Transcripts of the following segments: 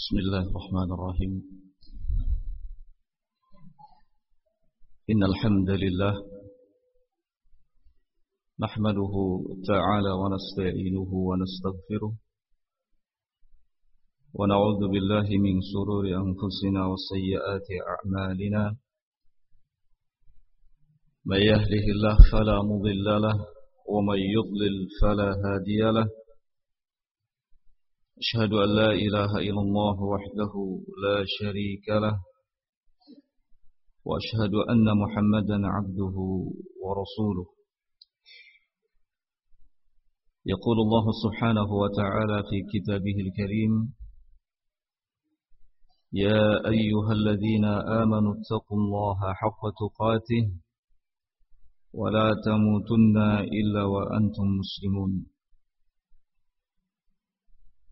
بسم الله الرحمن الرحيم. إن الحمد لله نحمده تعالى ونستعينه ونستغفره ونعوذ بالله من سرور أنفسنا وسيئات أعمالنا. من يهده الله فلا مضل له ومن يضلل فلا هادي له. أشهد أن لا إله إلا الله وحده لا شريك له وأشهد أن محمدا عبده ورسوله. يقول الله سبحانه وتعالى في كتابه الكريم يا أيها الذين آمنوا اتقوا الله حق تقاته ولا تموتن إلا وأنتم مسلمون.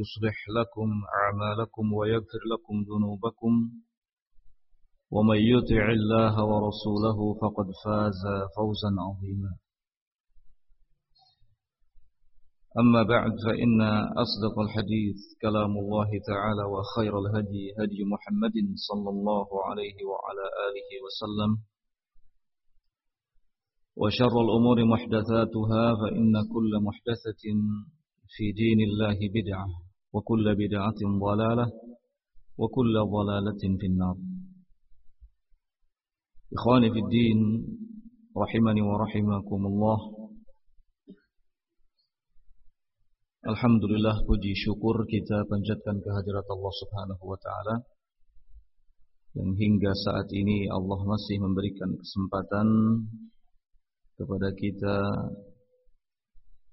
يصلح لكم أعمالكم ويغفر لكم ذنوبكم ومن يطع الله ورسوله فقد فاز فوزا عظيما. أما بعد فإن أصدق الحديث كلام الله تعالى وخير الهدي هدي محمد صلى الله عليه وعلى آله وسلم. وشر الأمور محدثاتها فإن كل محدثة في دين الله بدعة وكل بدعة ضلالة وكل ضلالة في النار إخواني في الدين رحمني ورحمكم الله Alhamdulillah puji syukur kita panjatkan kehadirat Allah Subhanahu wa taala yang hingga saat ini Allah masih memberikan kesempatan kepada kita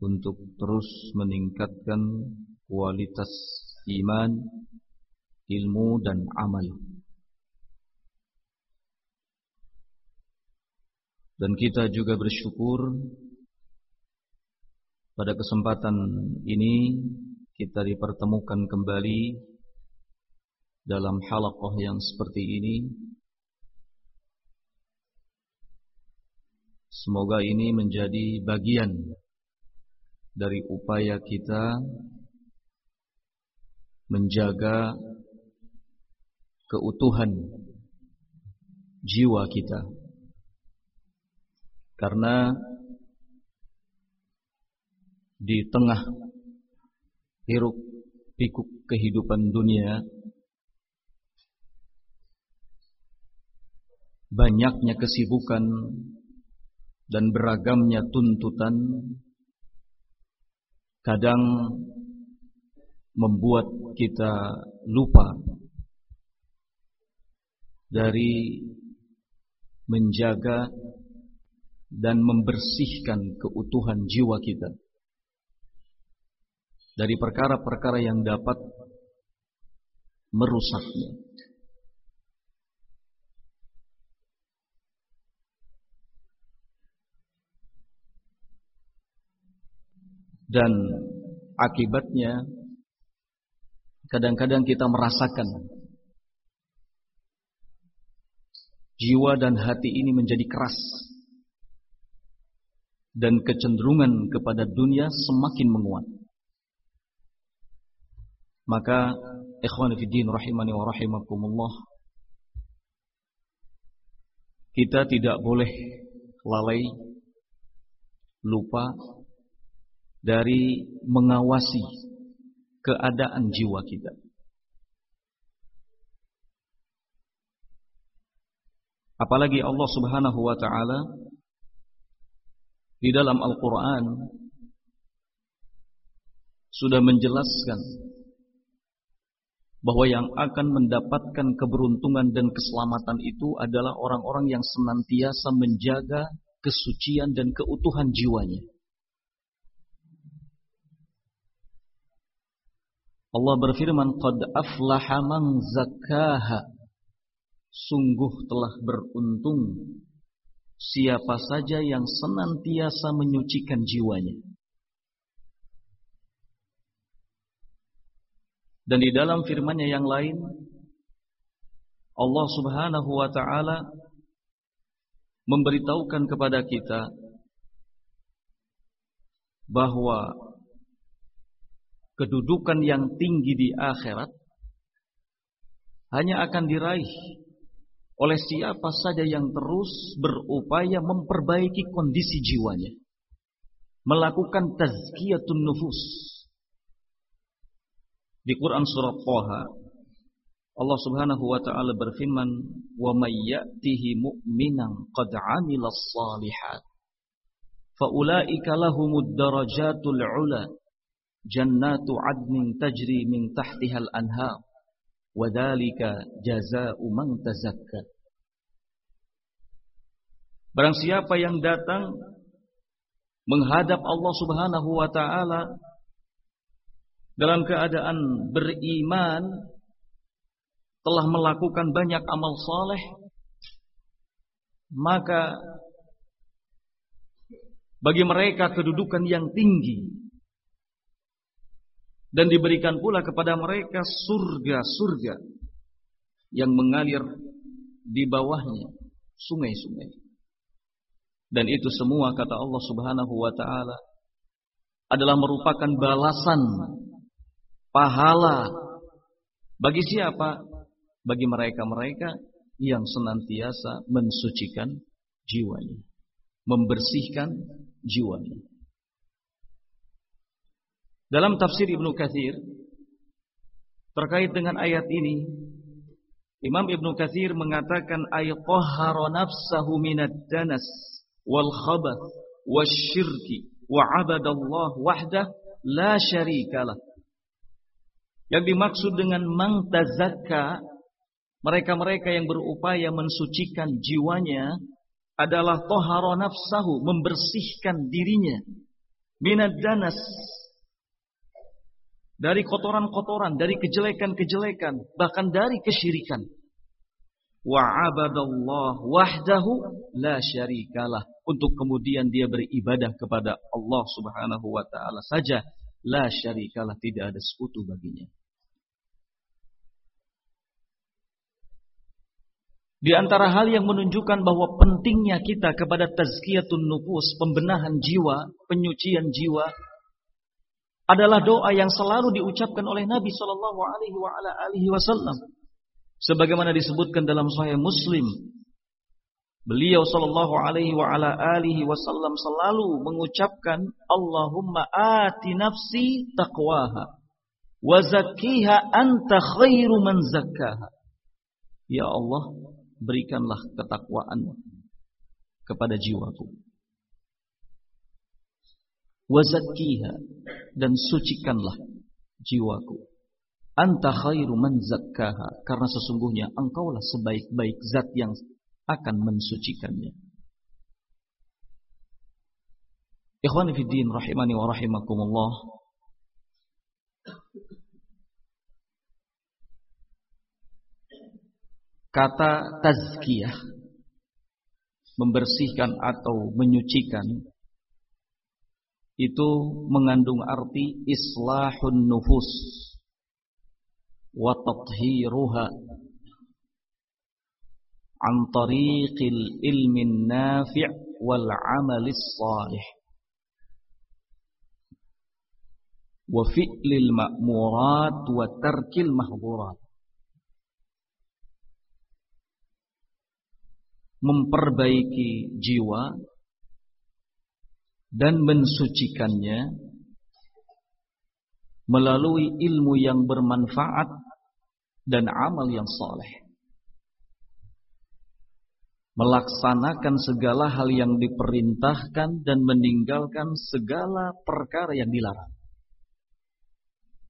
untuk terus meningkatkan kualitas iman, ilmu dan amal. Dan kita juga bersyukur pada kesempatan ini kita dipertemukan kembali dalam halaqah yang seperti ini. Semoga ini menjadi bagian dari upaya kita menjaga keutuhan jiwa kita. Karena di tengah hiruk pikuk kehidupan dunia banyaknya kesibukan dan beragamnya tuntutan kadang membuat kita lupa dari menjaga dan membersihkan keutuhan jiwa kita dari perkara-perkara yang dapat merusaknya. Dan akibatnya kadang-kadang kita merasakan jiwa dan hati ini menjadi keras dan kecenderungan kepada dunia semakin menguat. Maka ikhwan fiddin rahimani wa rahimakumullah kita tidak boleh lalai lupa dari mengawasi keadaan jiwa kita. Apalagi Allah Subhanahu wa taala di dalam Al-Qur'an sudah menjelaskan bahwa yang akan mendapatkan keberuntungan dan keselamatan itu adalah orang-orang yang senantiasa menjaga kesucian dan keutuhan jiwanya. Allah berfirman, "Qad aflaha man zakkaha." Sungguh telah beruntung siapa saja yang senantiasa menyucikan jiwanya. Dan di dalam firman-Nya yang lain Allah Subhanahu wa taala memberitahukan kepada kita bahwa kedudukan yang tinggi di akhirat hanya akan diraih oleh siapa saja yang terus berupaya memperbaiki kondisi jiwanya. Melakukan tazkiyatun nufus. Di Quran surat Taha Allah Subhanahu wa taala berfirman, "Wa may ya'tihi mu'minan qad 'amilas shalihat fa ulaika lahumud darajatul 'ula jannatu 'adnin tajri min tahtihal anhar Wadhalika jaza'u man tazakka. Barang siapa yang datang menghadap Allah Subhanahu wa taala dalam keadaan beriman telah melakukan banyak amal saleh maka bagi mereka kedudukan yang tinggi dan diberikan pula kepada mereka surga-surga yang mengalir di bawahnya sungai-sungai. Dan itu semua kata Allah Subhanahu wa taala adalah merupakan balasan pahala bagi siapa? Bagi mereka-mereka yang senantiasa mensucikan jiwanya, membersihkan jiwanya. Dalam tafsir Ibnu Katsir terkait dengan ayat ini, Imam Ibnu Katsir mengatakan ayat tahhara nafsahu minad danas wal khabath wasyirki wa abadallah wahdah la syarikalah. Yang dimaksud dengan mangtazakka mereka-mereka yang berupaya mensucikan jiwanya adalah toharo nafsahu membersihkan dirinya minad danas dari kotoran-kotoran, dari kejelekan-kejelekan, bahkan dari kesyirikan. Wa abadallah wahdahu la syarikalah. Untuk kemudian dia beribadah kepada Allah Subhanahu wa taala saja, la syarikalah, tidak ada sekutu baginya. Di antara hal yang menunjukkan bahwa pentingnya kita kepada tazkiyatun nufus, pembenahan jiwa, penyucian jiwa, adalah doa yang selalu diucapkan oleh Nabi Shallallahu Alaihi Wasallam. Sebagaimana disebutkan dalam Sahih Muslim, beliau Shallallahu Alaihi Wasallam selalu mengucapkan Allahumma ati nafsi taqwaha wa zakkiha anta khairu man zakkaha. Ya Allah, berikanlah ketakwaan kepada jiwaku wazakkiha dan sucikanlah jiwaku. Anta khairu man zakkaha karena sesungguhnya engkaulah sebaik-baik zat yang akan mensucikannya. Ikhwani fi din rahimani wa rahimakumullah. Kata tazkiyah membersihkan atau menyucikan itu mengandung arti islahun nufus. Wa tathiruha an tariqil ilmin nafi' wal amalis salih. Wa fi'lil ma'murat wa tarkil mahdurat. Memperbaiki jiwa dan mensucikannya melalui ilmu yang bermanfaat dan amal yang soleh. Melaksanakan segala hal yang diperintahkan dan meninggalkan segala perkara yang dilarang.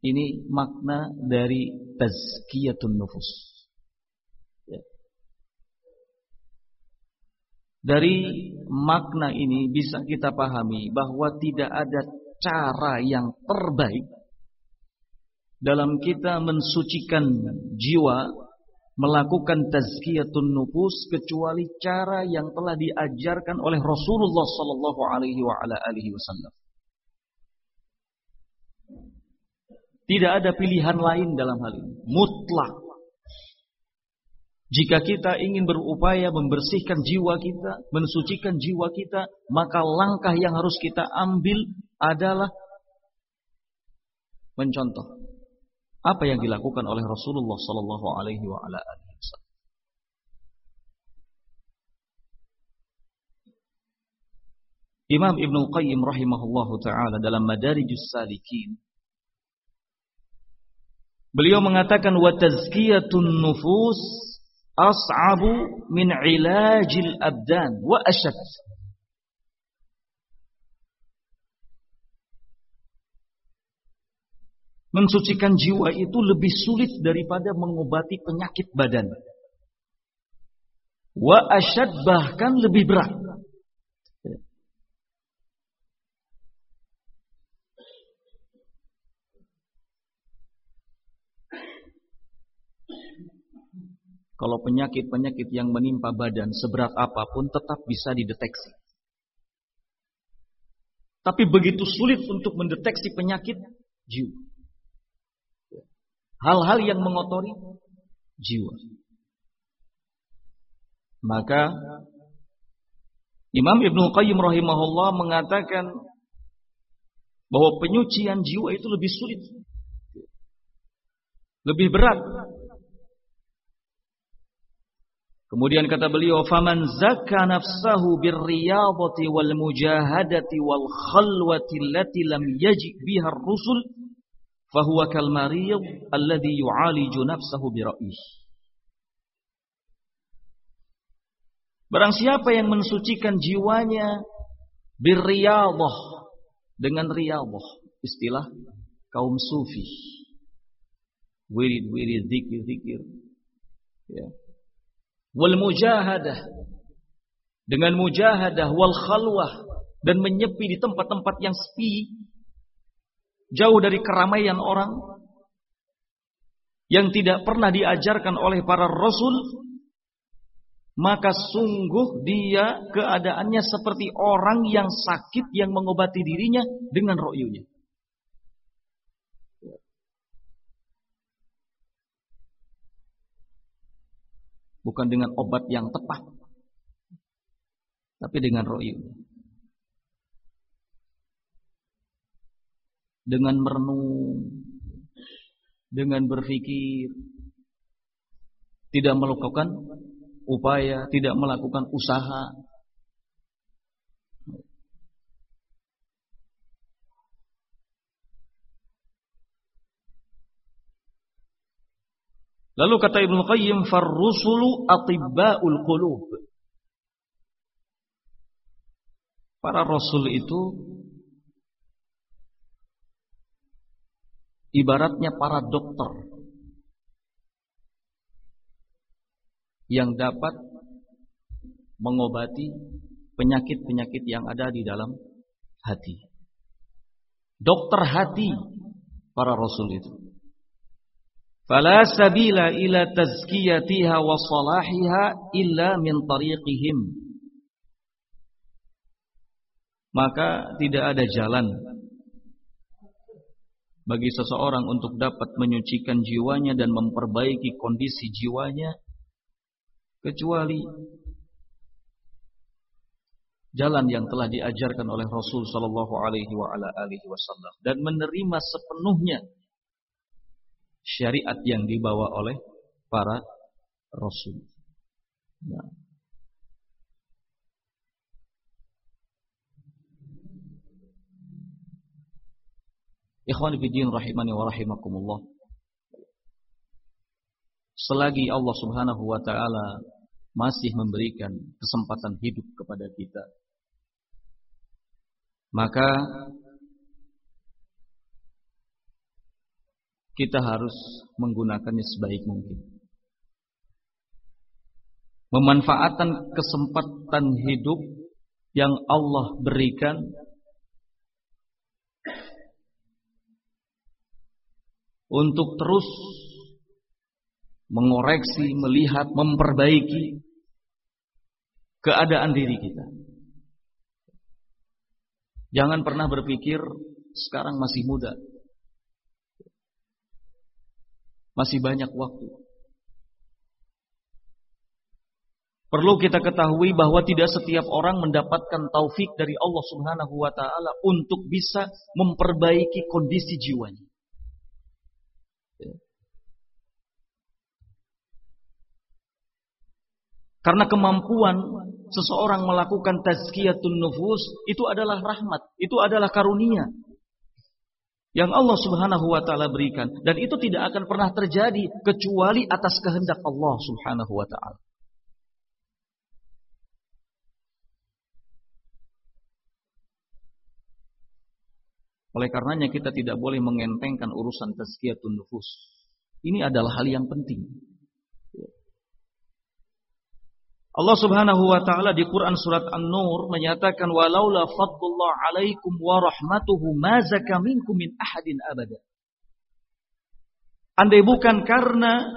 Ini makna dari tazkiyatun nufus. Dari makna ini bisa kita pahami bahwa tidak ada cara yang terbaik dalam kita mensucikan jiwa, melakukan tazkiyatun nufus kecuali cara yang telah diajarkan oleh Rasulullah sallallahu alaihi wa ala alihi wasallam. Tidak ada pilihan lain dalam hal ini, mutlak. Jika kita ingin berupaya membersihkan jiwa kita, mensucikan jiwa kita, maka langkah yang harus kita ambil adalah mencontoh apa yang dilakukan oleh Rasulullah sallallahu alaihi wasallam. Imam Ibn Qayyim rahimahullahu taala dalam Madarijus Salikin beliau mengatakan wa tazkiyatun nufus as'abu min ilajil abdan wa ashad Mensucikan jiwa itu lebih sulit daripada mengobati penyakit badan. Wa asyad bahkan lebih berat. Kalau penyakit-penyakit yang menimpa badan seberat apa pun tetap bisa dideteksi. Tapi begitu sulit untuk mendeteksi penyakit jiwa hal-hal yang mengotori jiwa. Maka Imam Ibnu Qayyim rahimahullah mengatakan bahwa penyucian jiwa itu lebih sulit. Lebih berat. Kemudian kata beliau, "Faman zakka nafsahu birriyadati wal mujahadati wal khalwati allati lam yaji biha ar-rusul fahuwa kal marid alladhi yu'aliju nafsahu bi Barang siapa yang mensucikan jiwanya birriyadhah dengan riyadhah, istilah kaum sufi. Wirid-wirid zikir-zikir. Ya. Wal mujahadah. Dengan mujahadah wal khalwah. Dan menyepi di tempat-tempat yang sepi. Jauh dari keramaian orang. Yang tidak pernah diajarkan oleh para rasul. Maka sungguh dia keadaannya seperti orang yang sakit yang mengobati dirinya dengan royunya. Bukan dengan obat yang tepat. Tapi dengan royunya. dengan merenung, dengan berpikir, tidak melakukan upaya, tidak melakukan usaha. Lalu kata Ibnu Qayyim, "Farrusulu atibba'ul qulub." Para rasul itu ibaratnya para dokter yang dapat mengobati penyakit-penyakit yang ada di dalam hati. Dokter hati para rasul itu. Fala sabila ila tazkiyatiha wa salahiha illa min tariqihim. Maka tidak ada jalan bagi seseorang untuk dapat menyucikan jiwanya dan memperbaiki kondisi jiwanya kecuali jalan yang telah diajarkan oleh Rasul sallallahu alaihi wa ala alihi wasallam dan menerima sepenuhnya syariat yang dibawa oleh para rasul. Ya. Ikhwan fillah rahimani wa rahimakumullah. Selagi Allah Subhanahu wa taala masih memberikan kesempatan hidup kepada kita, maka kita harus menggunakannya sebaik mungkin. Memanfaatkan kesempatan hidup yang Allah berikan untuk terus mengoreksi, melihat, memperbaiki keadaan diri kita. Jangan pernah berpikir sekarang masih muda. Masih banyak waktu. Perlu kita ketahui bahwa tidak setiap orang mendapatkan taufik dari Allah Subhanahu wa taala untuk bisa memperbaiki kondisi jiwanya. Karena kemampuan seseorang melakukan tazkiyatun nufus itu adalah rahmat, itu adalah karunia yang Allah Subhanahu wa taala berikan dan itu tidak akan pernah terjadi kecuali atas kehendak Allah Subhanahu wa taala. Oleh karenanya kita tidak boleh mengentengkan urusan tazkiyatun nufus. Ini adalah hal yang penting. Allah Subhanahu wa taala di Quran surat An-Nur menyatakan walaula fadlullah alaikum wa rahmatuhu ma zaka minkum min ahadin abada. Andai bukan karena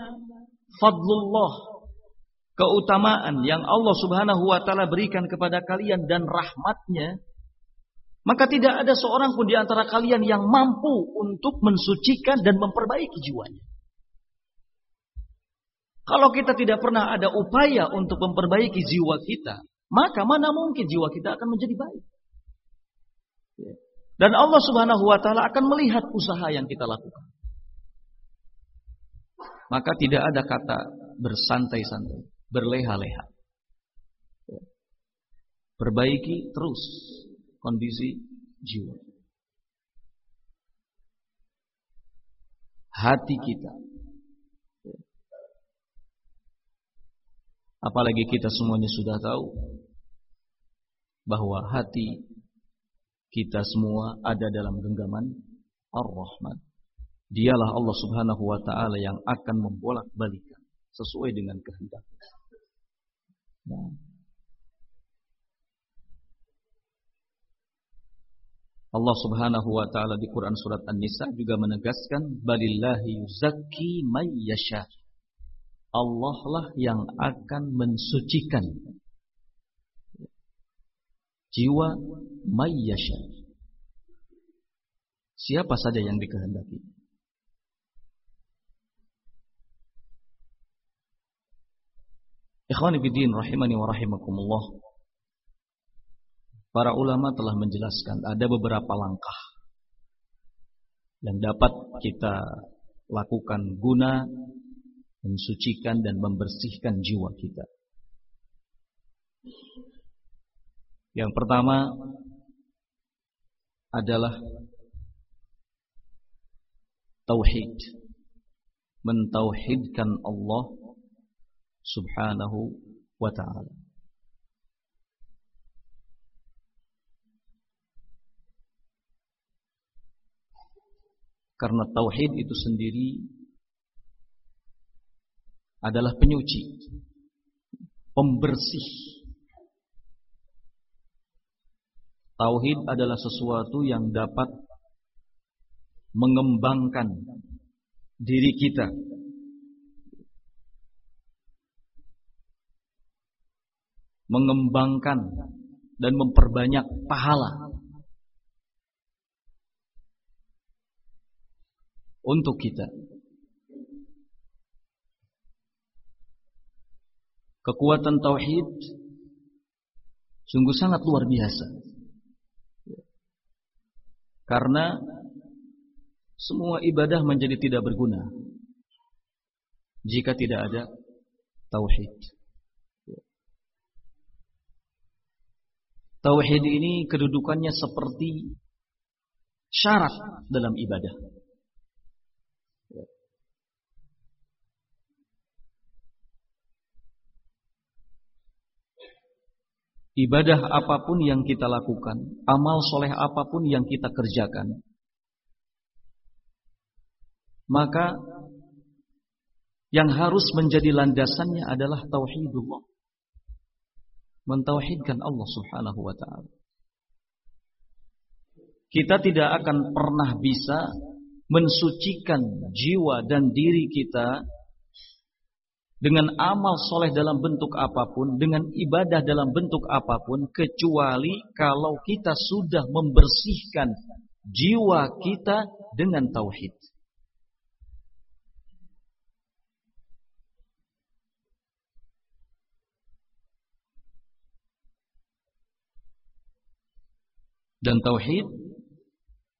fadlullah keutamaan yang Allah Subhanahu wa taala berikan kepada kalian dan rahmatnya maka tidak ada seorang pun di antara kalian yang mampu untuk mensucikan dan memperbaiki jiwanya. Kalau kita tidak pernah ada upaya untuk memperbaiki jiwa kita, maka mana mungkin jiwa kita akan menjadi baik. Ya. Dan Allah Subhanahu wa taala akan melihat usaha yang kita lakukan. Maka tidak ada kata bersantai-santai, berleha-leha. Ya. Perbaiki terus kondisi jiwa. Hati kita Apalagi kita semuanya sudah tahu bahwa hati kita semua ada dalam genggaman Ar-Rahman. Dialah Allah Subhanahu wa taala yang akan membolak-balikan sesuai dengan kehendak. Nah. Allah Subhanahu wa taala di Quran surat An-Nisa juga menegaskan balillahi yuzakki may yasha. Allah lah yang akan mensucikan jiwa mayyasha. Siapa saja yang dikehendaki. Ikhwani bidin rahimani wa rahimakumullah. Para ulama telah menjelaskan ada beberapa langkah yang dapat kita lakukan guna mensucikan dan membersihkan jiwa kita. Yang pertama adalah tauhid. Mentauhidkan Allah Subhanahu wa taala. Karena tauhid itu sendiri adalah penyuci, pembersih. Tauhid adalah sesuatu yang dapat mengembangkan diri kita. Mengembangkan dan memperbanyak pahala untuk kita. Kekuatan tauhid sungguh sangat luar biasa. Karena semua ibadah menjadi tidak berguna jika tidak ada tauhid. Tauhid ini kedudukannya seperti syarat dalam ibadah. Ibadah apa pun yang kita lakukan, amal soleh apa pun yang kita kerjakan, maka yang harus menjadi landasannya adalah tauhidullah. Mentauhidkan Allah Subhanahu wa taala. Kita tidak akan pernah bisa mensucikan jiwa dan diri kita dengan amal soleh dalam bentuk apa pun, dengan ibadah dalam bentuk apa pun, kecuali kalau kita sudah membersihkan jiwa kita dengan tauhid. Dan tauhid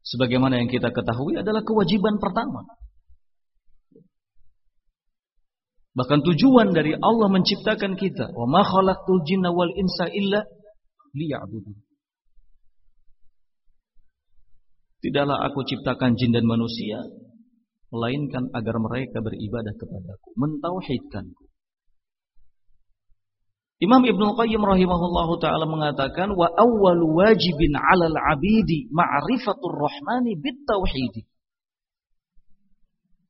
sebagaimana yang kita ketahui adalah kewajiban pertama. Bahkan tujuan dari Allah menciptakan kita, "Wa ma khalaqtul jinna wal insa illa liya'budun." Tidaklah aku ciptakan jin dan manusia melainkan agar mereka beribadah kepadaku, mentauhidkanku. Imam Ibnu Qayyim rahimahullahu taala mengatakan wa awwalu wajibin 'alal 'abidi ma'rifatur rahmani bitauhid.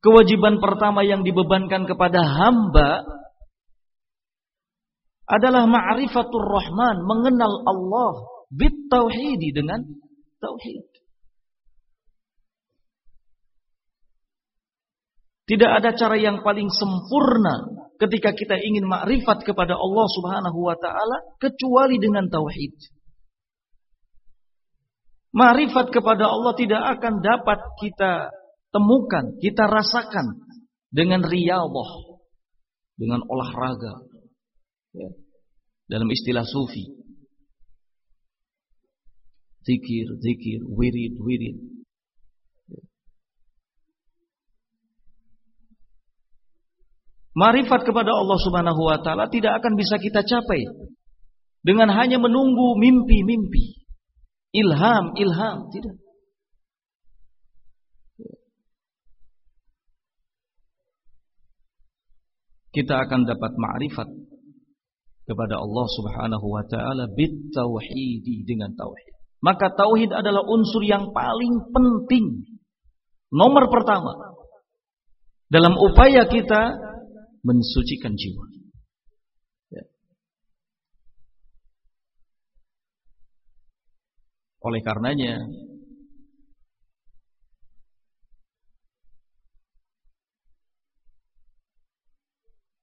Kewajiban pertama yang dibebankan kepada hamba adalah ma'rifatur rahman, mengenal Allah bitauhid dengan tauhid. Tidak ada cara yang paling sempurna ketika kita ingin makrifat kepada Allah Subhanahu wa taala kecuali dengan tauhid. Makrifat kepada Allah tidak akan dapat kita temukan, kita rasakan dengan riyadhah, dengan olahraga. Ya. Dalam istilah sufi. Zikir, zikir, wirid, wirid. Marifat kepada Allah Subhanahu wa taala tidak akan bisa kita capai dengan hanya menunggu mimpi-mimpi. Ilham, ilham, tidak. Kita akan dapat ma'rifat kepada Allah Subhanahu wa taala bitauhidi dengan tauhid. Maka tauhid adalah unsur yang paling penting. Nomor pertama dalam upaya kita mensucikan jiwa. Ya. Oleh karenanya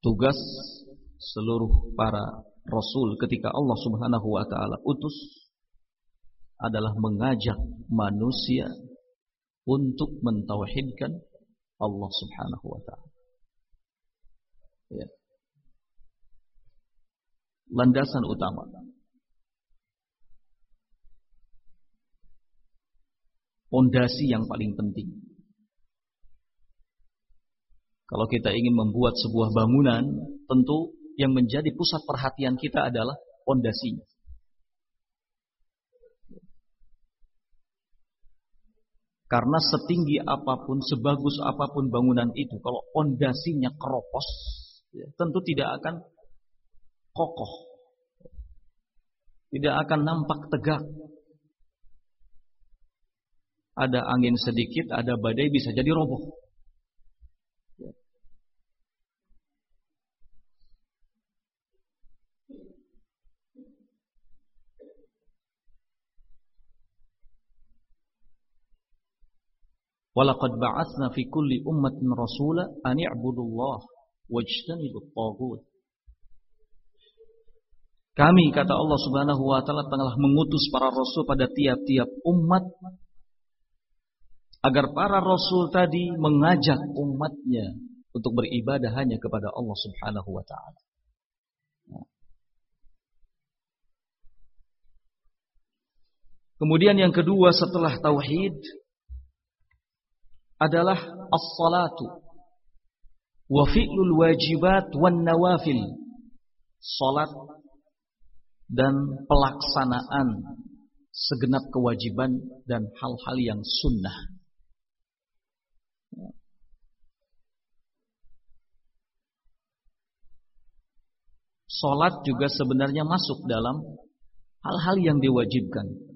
tugas seluruh para rasul ketika Allah Subhanahu wa taala utus adalah mengajak manusia untuk mentauhidkan Allah Subhanahu wa taala. Ya. Landasan utama. Pondasi yang paling penting. Kalau kita ingin membuat sebuah bangunan, tentu yang menjadi pusat perhatian kita adalah pondasinya. Karena setinggi apa pun, sebagus apa pun bangunan itu, kalau pondasinya keropos, ya, tentu tidak akan kokoh. Tidak akan nampak tegak. Ada angin sedikit, ada badai bisa jadi roboh. Walaqad ba'atsna fi kulli ummatin rasula an i'budullah wajtanibut tagut. Kami kata Allah Subhanahu wa taala telah mengutus para rasul pada tiap-tiap umat agar para rasul tadi mengajak umatnya untuk beribadah hanya kepada Allah Subhanahu wa taala. Kemudian yang kedua setelah tauhid adalah as-salatu wa fi'lul wajibat wan nawafil. Salat dan pelaksanaan segenap kewajiban dan hal-hal yang sunnah. Salat juga sebenarnya masuk dalam hal-hal yang diwajibkan.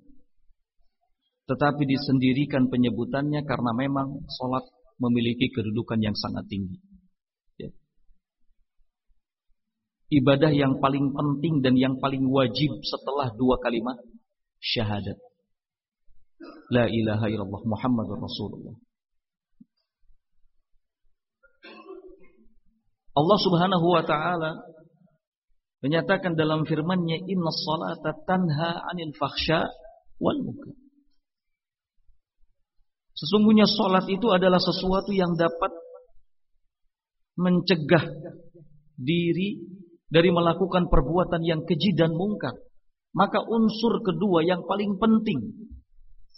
Tetapi disendirikan penyebutannya karena memang salat memiliki kedudukan yang sangat tinggi ibadah yang paling penting dan yang paling wajib setelah dua kalimat syahadat. La ilaha illallah Muhammadur Rasulullah. Allah Subhanahu wa taala menyatakan dalam firman-Nya inna salata tanha 'anil fahsya wal munkar. Sesungguhnya salat itu adalah sesuatu yang dapat mencegah diri dari melakukan perbuatan yang keji dan mungkar. Maka unsur kedua yang paling penting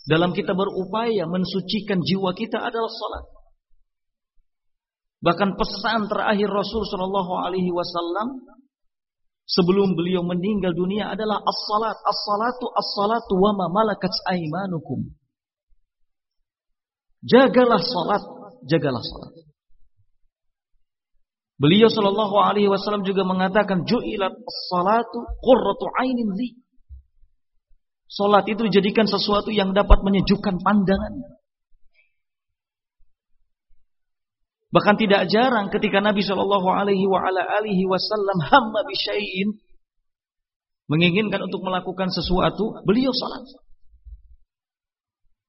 dalam kita berupaya mensucikan jiwa kita adalah salat. Bahkan pesan terakhir Rasul Shallallahu Alaihi Wasallam sebelum beliau meninggal dunia adalah as-salat, as-salatu, as-salatu wa ma malakat aimanukum. Jagalah salat, jagalah salat. Beliau Shallallahu Alaihi Wasallam juga mengatakan ju'ilat as-salatu qurratu ainin li. Salat itu dijadikan sesuatu yang dapat menyejukkan pandangan. Bahkan tidak jarang ketika Nabi Shallallahu Alaihi Wasallam hamba bisyai'in menginginkan untuk melakukan sesuatu, beliau salat.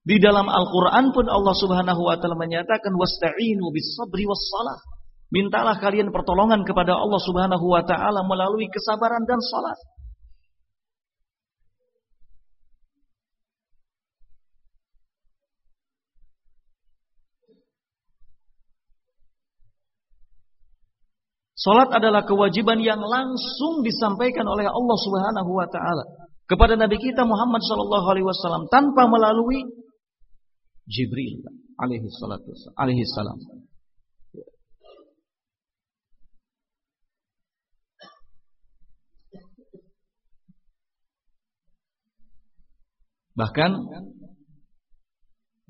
Di dalam Al-Quran pun Allah Subhanahu Wa Taala menyatakan wasta'inu bis sabri was. Mintalah kalian pertolongan kepada Allah Subhanahu Wa Taala melalui kesabaran dan salat. Salat adalah kewajiban yang langsung disampaikan oleh Allah Subhanahu wa taala kepada nabi kita Muhammad sallallahu alaihi wasallam tanpa melalui Jibril alaihi salatu alaihi salam. Bahkan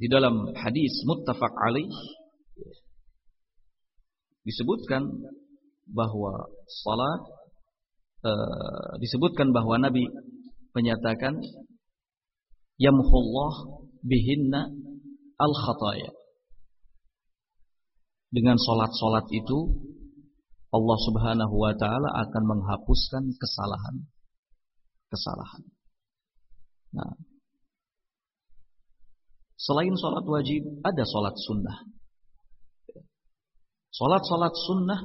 di dalam hadis muttafaq alaih disebutkan bahwa salat e, disebutkan bahwa Nabi menyatakan yamhullah bihinna al khataya. Dengan salat-salat itu Allah Subhanahu wa taala akan menghapuskan kesalahan kesalahan. Nah, selain salat wajib ada salat sunnah. Salat-salat sunnah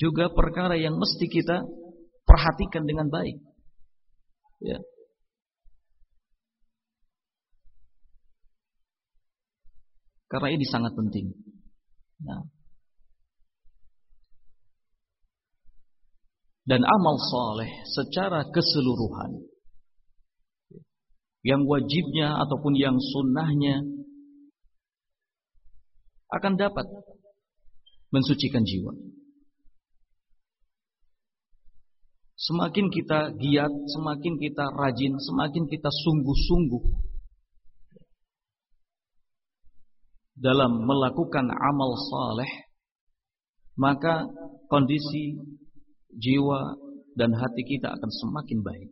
juga perkara yang mesti kita perhatikan dengan baik. Ya. Karena ini sangat penting. Nah. Dan amal soleh secara keseluruhan yang wajibnya ataupun yang sunnahnya akan dapat mensucikan jiwa. Semakin kita giat, semakin kita rajin, semakin kita sungguh-sungguh dalam melakukan amal saleh, maka kondisi jiwa dan hati kita akan semakin baik.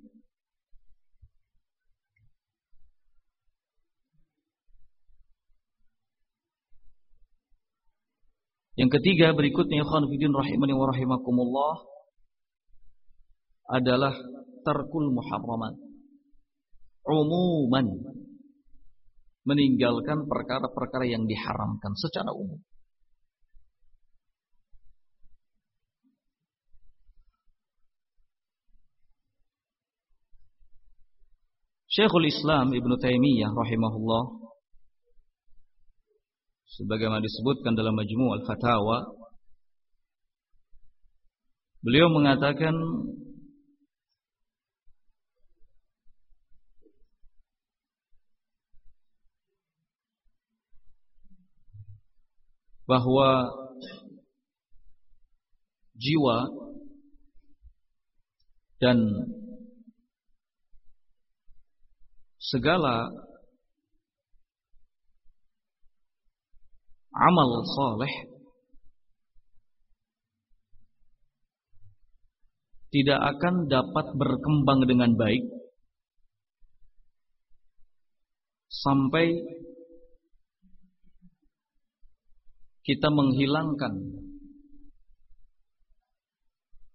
Yang ketiga berikutnya ikhwan fillah rahimani wa rahimakumullah adalah tarkul muharramat. Umuman meninggalkan perkara-perkara yang diharamkan secara umum. Syekhul Islam Ibn Taimiyah rahimahullah sebagaimana disebutkan dalam Majmu' al-Fatawa beliau mengatakan bahwa jiwa dan segala amal saleh tidak akan dapat berkembang dengan baik sampai kita menghilangkan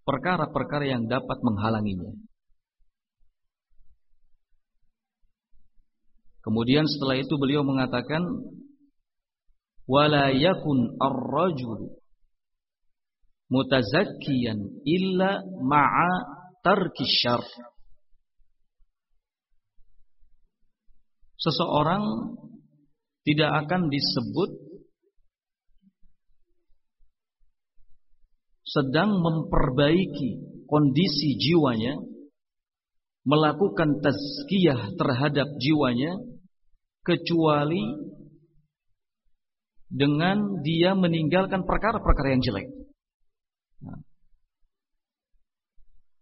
perkara-perkara yang dapat menghalanginya. Kemudian setelah itu beliau mengatakan wala yakun ar-rajul mutazakkiyan illa ma'a tarki syarr. Seseorang tidak akan disebut sedang memperbaiki kondisi jiwanya, melakukan tazkiyah terhadap jiwanya, kecuali dengan dia meninggalkan perkara-perkara yang jelek. Nah.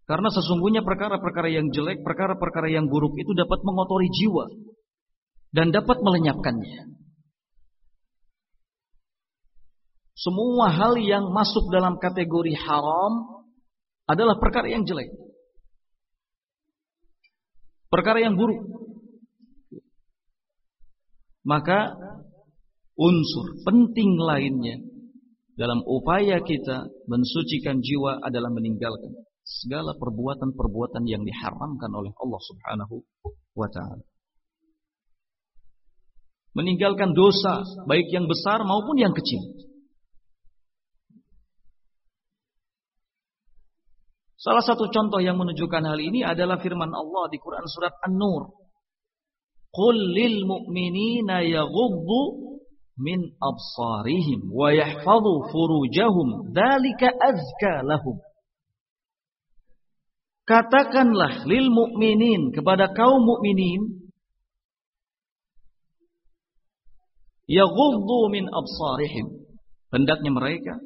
Karena sesungguhnya perkara-perkara yang jelek, perkara-perkara yang buruk itu dapat mengotori jiwa dan dapat melenyapkannya. Semua hal yang masuk dalam kategori haram adalah perkara yang jelek. Perkara yang buruk. Maka unsur penting lainnya dalam upaya kita mensucikan jiwa adalah meninggalkan segala perbuatan-perbuatan yang diharamkan oleh Allah Subhanahu wa taala. Meninggalkan dosa baik yang besar maupun yang kecil. Salah satu contoh yang menunjukkan hal ini adalah firman Allah di Quran surat An-Nur. Qul lil mu'minina yaghuddu min absarihim wa yahfadhu furujahum dzalika azka lahum. Katakanlah lil mu'minin kepada kaum mukminin yaghuddu min absarihim. Hendaknya mereka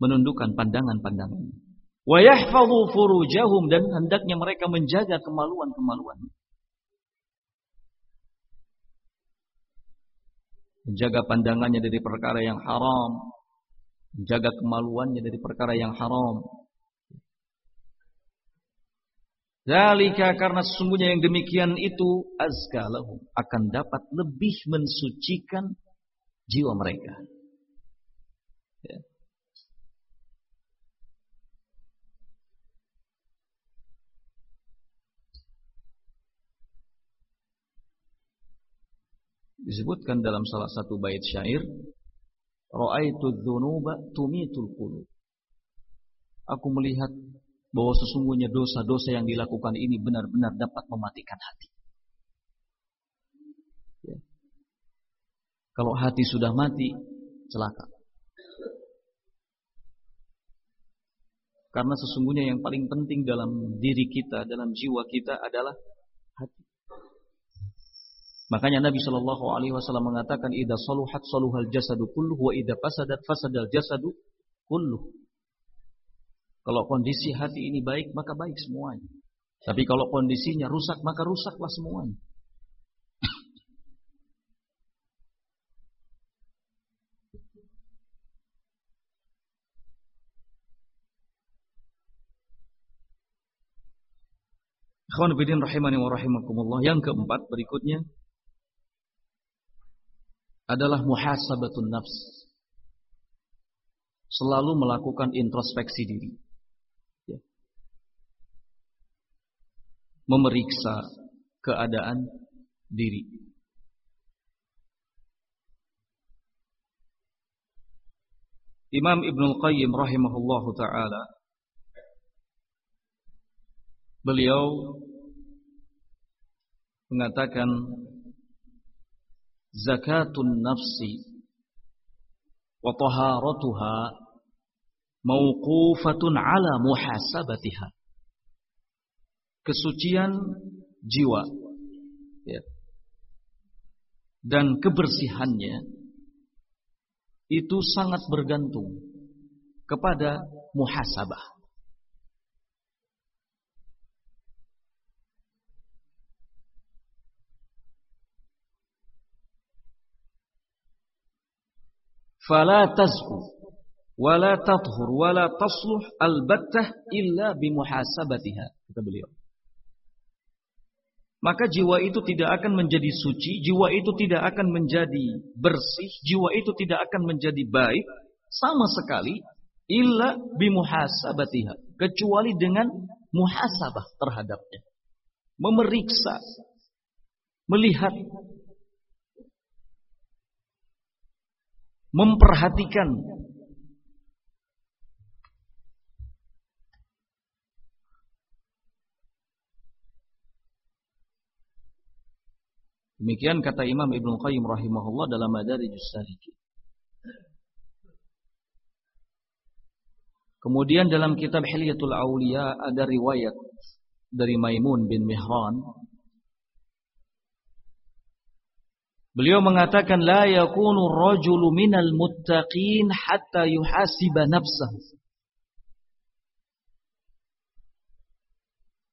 menundukkan pandangan-pandangannya wa yahfadhu furujahum dan hendaknya mereka menjaga kemaluan-kemaluan. Menjaga pandangannya dari perkara yang haram, menjaga kemaluannya dari perkara yang haram. Zalika karena sesungguhnya yang demikian itu azka lahum akan dapat lebih mensucikan jiwa mereka. Ya. Disebutkan dalam salah satu bait syair Ra'aitu dzunuba tumitul qulub Aku melihat bahwa sesungguhnya dosa-dosa yang dilakukan ini benar-benar dapat mematikan hati. Ya. Kalau hati sudah mati, celaka. Karena sesungguhnya yang paling penting dalam diri kita, dalam jiwa kita adalah hati. Makanya Nabi Shallallahu Alaihi Wasallam mengatakan, "Ida saluhat saluhal jasadu kulluh, wa ida fasadat fasadal jasadu kulluh." Kalau kondisi hati ini baik, maka baik semuanya. Tapi kalau kondisinya rusak, maka rusaklah semuanya. Ikhwan bidin rahimani wa rahimakumullah. Yang keempat berikutnya adalah muhasabatun nafs. Selalu melakukan introspeksi diri. Ya. Memeriksa keadaan diri. Imam Ibnul Qayyim rahimahullahu taala beliau mengatakan zakatun nafsi wa taharatuha mauqufatun ala muhasabatiha kesucian jiwa ya. dan kebersihannya itu sangat bergantung kepada muhasabah fala tazku wala tathur wala tasluh albattah illa bimuhasabatiha kata beliau maka jiwa itu tidak akan menjadi suci, jiwa itu tidak akan menjadi bersih, jiwa itu tidak akan menjadi baik sama sekali illa bimuhasabatiha, kecuali dengan muhasabah terhadapnya. Memeriksa, melihat memperhatikan Demikian kata Imam Ibnu Qayyim rahimahullah dalam Madarijus Salikin. Kemudian dalam kitab Hilyatul Aulia ada riwayat dari Maimun bin Mihran Beliau mengatakan la yakunu rajulu minal muttaqin hatta yuhasiba nafsahu.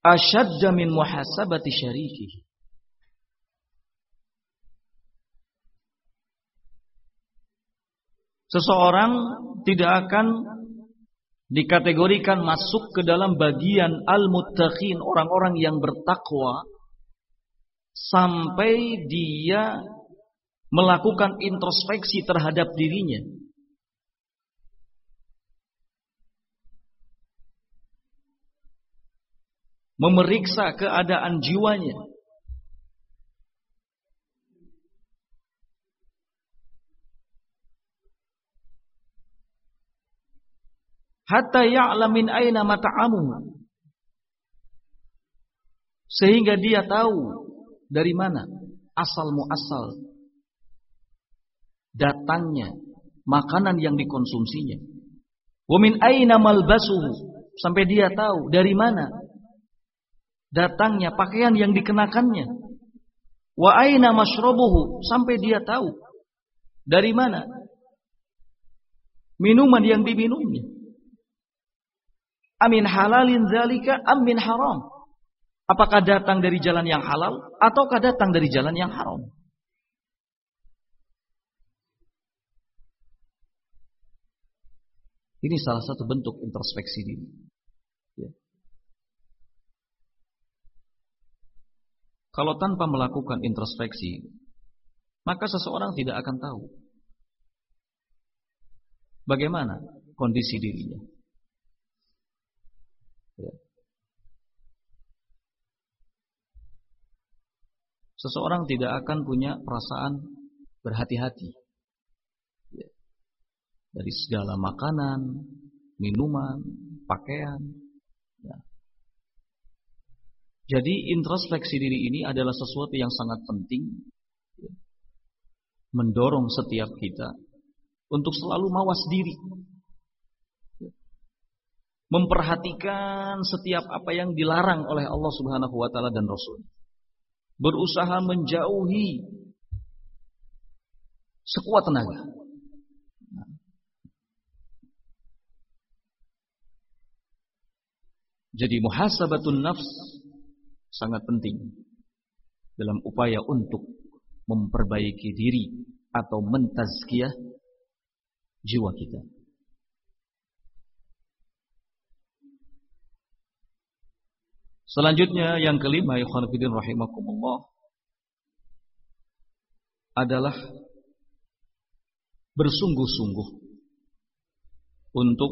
Ashadda min muhasabati syarikihi. Seseorang tidak akan dikategorikan masuk ke dalam bagian al-muttaqin, orang-orang yang bertakwa sampai dia melakukan introspeksi terhadap dirinya. Memeriksa keadaan jiwanya. hatta ya'lamin aina mata'amu sehingga dia tahu dari mana asal muasal datangnya makanan yang dikonsumsinya. Wa min aina malbasuhu? Sampai dia tahu dari mana datangnya pakaian yang dikenakannya. Wa aina mashrabuhu? Sampai dia tahu dari mana minuman yang diminumnya. Amin halalin zalika amin haram. Apakah datang dari jalan yang halal ataukah datang dari jalan yang haram? Ini salah satu bentuk introspeksi diri. Ya. Kalau tanpa melakukan introspeksi, maka seseorang tidak akan tahu bagaimana kondisi dirinya. Ya. Seseorang tidak akan punya perasaan berhati-hati. Dari segala makanan, minuman, pakaian. Ya. Jadi introspeksi diri ini adalah sesuatu yang sangat penting, ya. mendorong setiap kita untuk selalu mawas diri memperhatikan setiap apa yang dilarang oleh Allah Subhanahu wa taala dan Rasul. Berusaha menjauhi sekuat tenaga. Jadi muhasabatun nafs sangat penting dalam upaya untuk memperbaiki diri atau mentazkiyah jiwa kita. Selanjutnya yang kelima ikhwan fillah rahimakumullah adalah bersungguh-sungguh untuk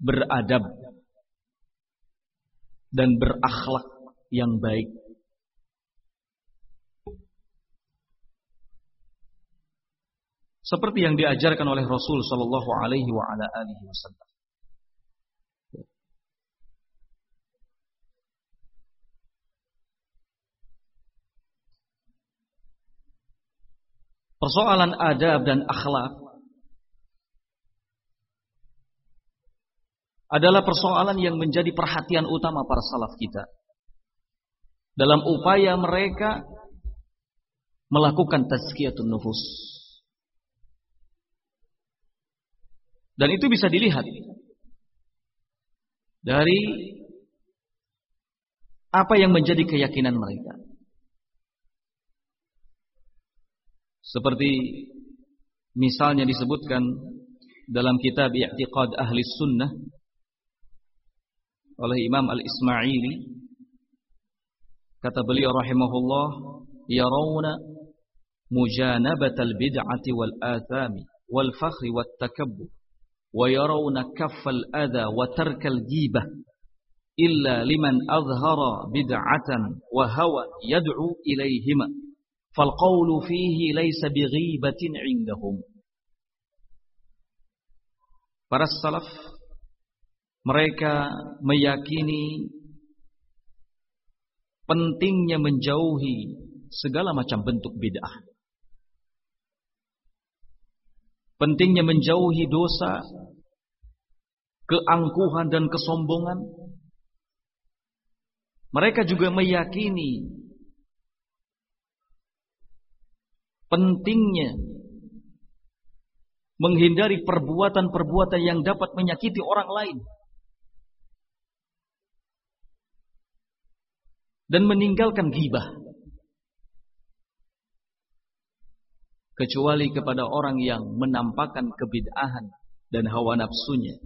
beradab dan berakhlak yang baik. Seperti yang diajarkan oleh Rasul sallallahu alaihi wa ala alihi wasallam. persoalan adab dan akhlak adalah persoalan yang menjadi perhatian utama para salaf kita dalam upaya mereka melakukan tazkiyatun nufus. Dan itu bisa dilihat dari apa yang menjadi keyakinan mereka. Seperti misalnya disebutkan dalam kitab I'tiqad Ahli Sunnah oleh Imam Al-Ismaili kata beliau rahimahullah yarawna mujanabatal bid'ati wal athami wal fakhri wat takabbur wa yarawna kaffal adha wa tarkal ghibah illa liman azhara bid'atan wa hawa yad'u ilayhima فالقول فيه ليس بغيبة عندهم Para salaf mereka meyakini pentingnya menjauhi segala macam bentuk bid'ah. Pentingnya menjauhi dosa, keangkuhan dan kesombongan. Mereka juga meyakini pentingnya menghindari perbuatan-perbuatan yang dapat menyakiti orang lain. Dan meninggalkan gibah. Kecuali kepada orang yang menampakkan kebid'ahan dan hawa nafsunya.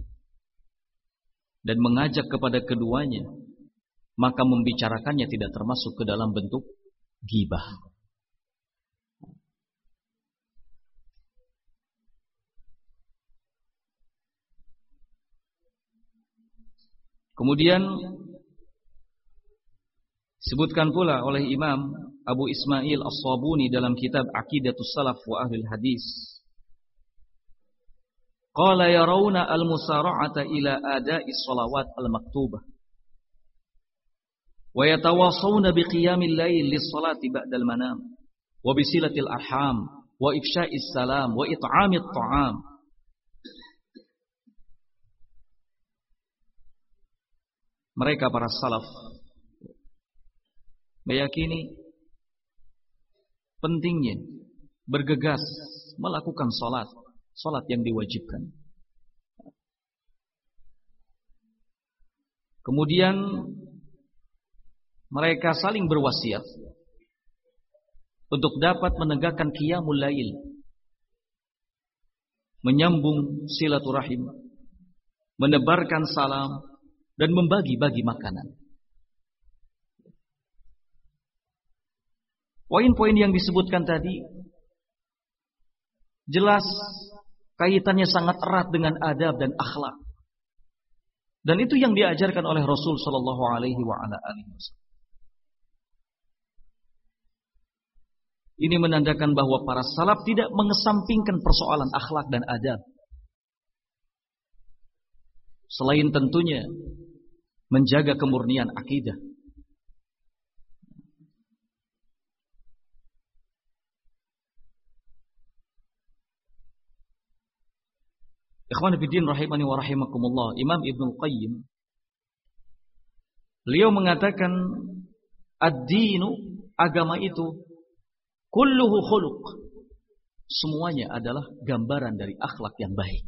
Dan mengajak kepada keduanya. Maka membicarakannya tidak termasuk ke dalam bentuk gibah. Kemudian sebutkan pula oleh Imam Abu Ismail As-Sabuni dalam kitab Aqidatus Salaf wa Ahlul Hadis. Qala yarawna al-musara'ata ila ada'i salawat al-maktubah. Wa yatawasawna biqiyamil layl lis-salati ba'dal manam. Wa bisilatil arham. Wa ifsya'is salam. Wa it'amit ta'am. mereka para salaf meyakini pentingnya bergegas melakukan salat, salat yang diwajibkan. Kemudian mereka saling berwasiat untuk dapat menegakkan qiyamul lail, menyambung silaturahim, menebarkan salam, dan membagi-bagi makanan. Poin-poin yang disebutkan tadi jelas kaitannya sangat erat dengan adab dan akhlak. Dan itu yang diajarkan oleh Rasul sallallahu alaihi wasallam. Ini menandakan bahwa para salaf tidak mengesampingkan persoalan akhlak dan adab. Selain tentunya menjaga kemurnian akidah. Ikhwan fillah rahimani wa rahimakumullah. Imam Ibnu Qayyim beliau mengatakan ad-dinu agama itu kulluhu khuluq. Semuanya adalah gambaran dari akhlak yang baik.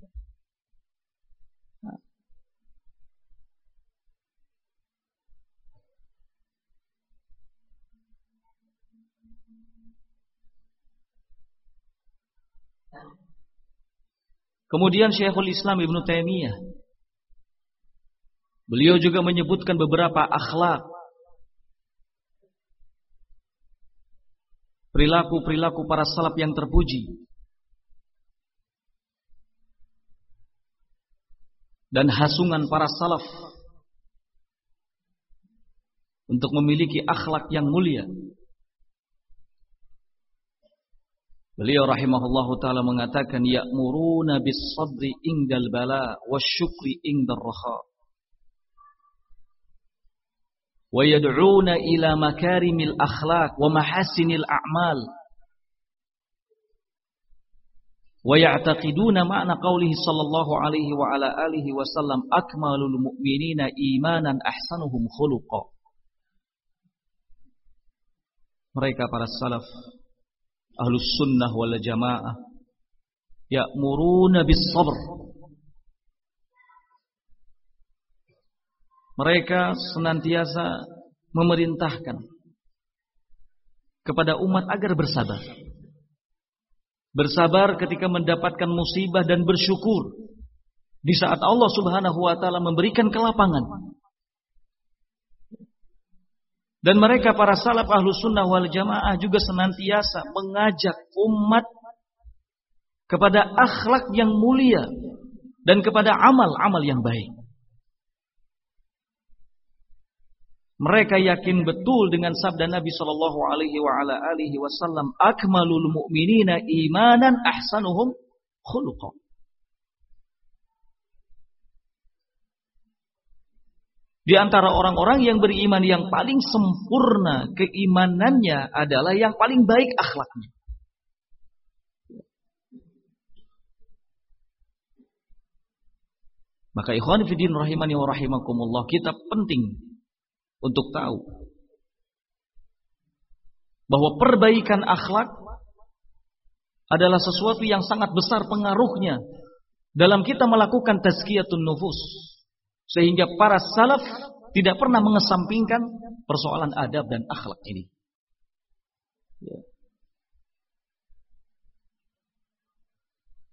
Kemudian Syekhul Islam Ibn Taimiyah. Beliau juga menyebutkan beberapa akhlak. Perilaku-perilaku para salaf yang terpuji. Dan hasungan para salaf untuk memiliki akhlak yang mulia Beliau rahimahullahu taala mengatakan ya'muruna bis sabri indal bala wasyukri indar raha. Wa yad'una ila makarimil akhlaq wa mahasinil a'mal. Wa ya'taqiduna ma'na qawlihi sallallahu alaihi wa ala alihi wasallam akmalul mu'minina imanan ahsanuhum khuluqa. Mereka para salaf ahlus sunnah wal jamaah ya'muruna bis sabr. Mereka senantiasa memerintahkan kepada umat agar bersabar. Bersabar ketika mendapatkan musibah dan bersyukur di saat Allah Subhanahu wa taala memberikan kelapangan dan mereka para salaf ahlu sunnah wal jamaah juga senantiasa mengajak umat kepada akhlak yang mulia dan kepada amal-amal yang baik. Mereka yakin betul dengan sabda Nabi Shallallahu Alaihi Wasallam, "Akmalul mu'minina imanan ahsanuhum khuluqa." Di antara orang-orang yang beriman yang paling sempurna keimanannya adalah yang paling baik akhlaknya. Maka ikhwan fiddin rahimani wa rahimakumullah kita penting untuk tahu bahwa perbaikan akhlak adalah sesuatu yang sangat besar pengaruhnya dalam kita melakukan tazkiyatun nufus. Sehingga para salaf tidak pernah mengesampingkan persoalan adab dan akhlak ini. Ya.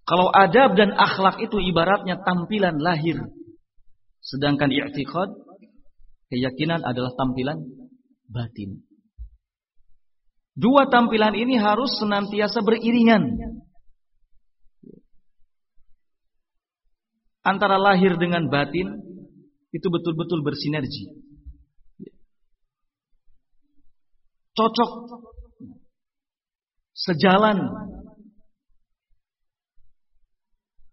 Kalau adab dan akhlak itu ibaratnya tampilan lahir. Sedangkan i'tiqad, keyakinan adalah tampilan batin. Dua tampilan ini harus senantiasa beriringan. Antara lahir dengan batin itu betul-betul bersinergi. Cocok. Sejalan.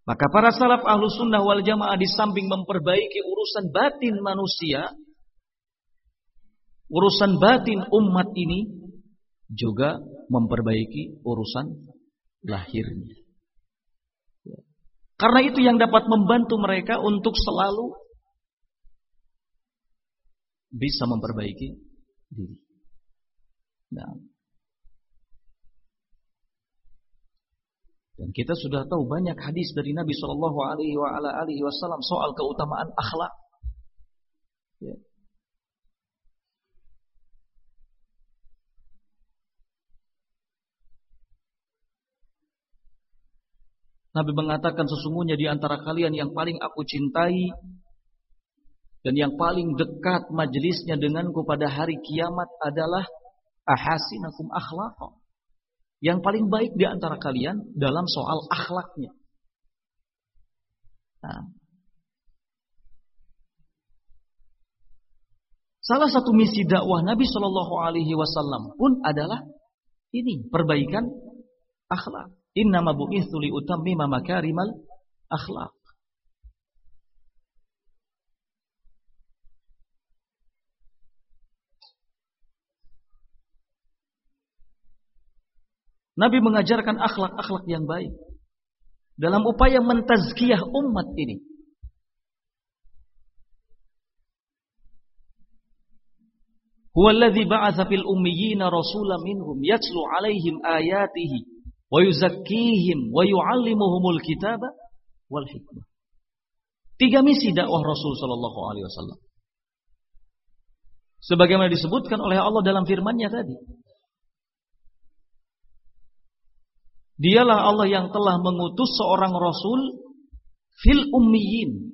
Maka para salaf ahlu sunnah wal jamaah di samping memperbaiki urusan batin manusia, urusan batin umat ini juga memperbaiki urusan lahirnya. Karena itu yang dapat membantu mereka untuk selalu bisa memperbaiki diri. Nah. Dan kita sudah tahu banyak hadis dari Nabi Shallallahu Alaihi Wasallam soal keutamaan akhlak. Ya. Nabi mengatakan sesungguhnya di antara kalian yang paling aku cintai dan yang paling dekat majelisnya denganku pada hari kiamat adalah ahasinakum akhlaqa. Yang paling baik di antara kalian dalam soal akhlaknya. Nah. Salah satu misi dakwah Nabi Shallallahu Alaihi Wasallam pun adalah ini perbaikan akhlak. Inna bu'ithu li utammima makarimal akhlak. Nabi mengajarkan akhlak-akhlak yang baik dalam upaya mentazkiyah umat ini. Huwa alladhi ba'atha fil ummiyina rasulan minhum yatlu 'alaihim ayatihi wa yuzakkihim wa yu'allimuhumul kitaba wal hikmah. Tiga misi dakwah Rasul sallallahu alaihi wasallam. Sebagaimana disebutkan oleh Allah dalam firman-Nya tadi. Dialah Allah yang telah mengutus seorang rasul fil ummiyin.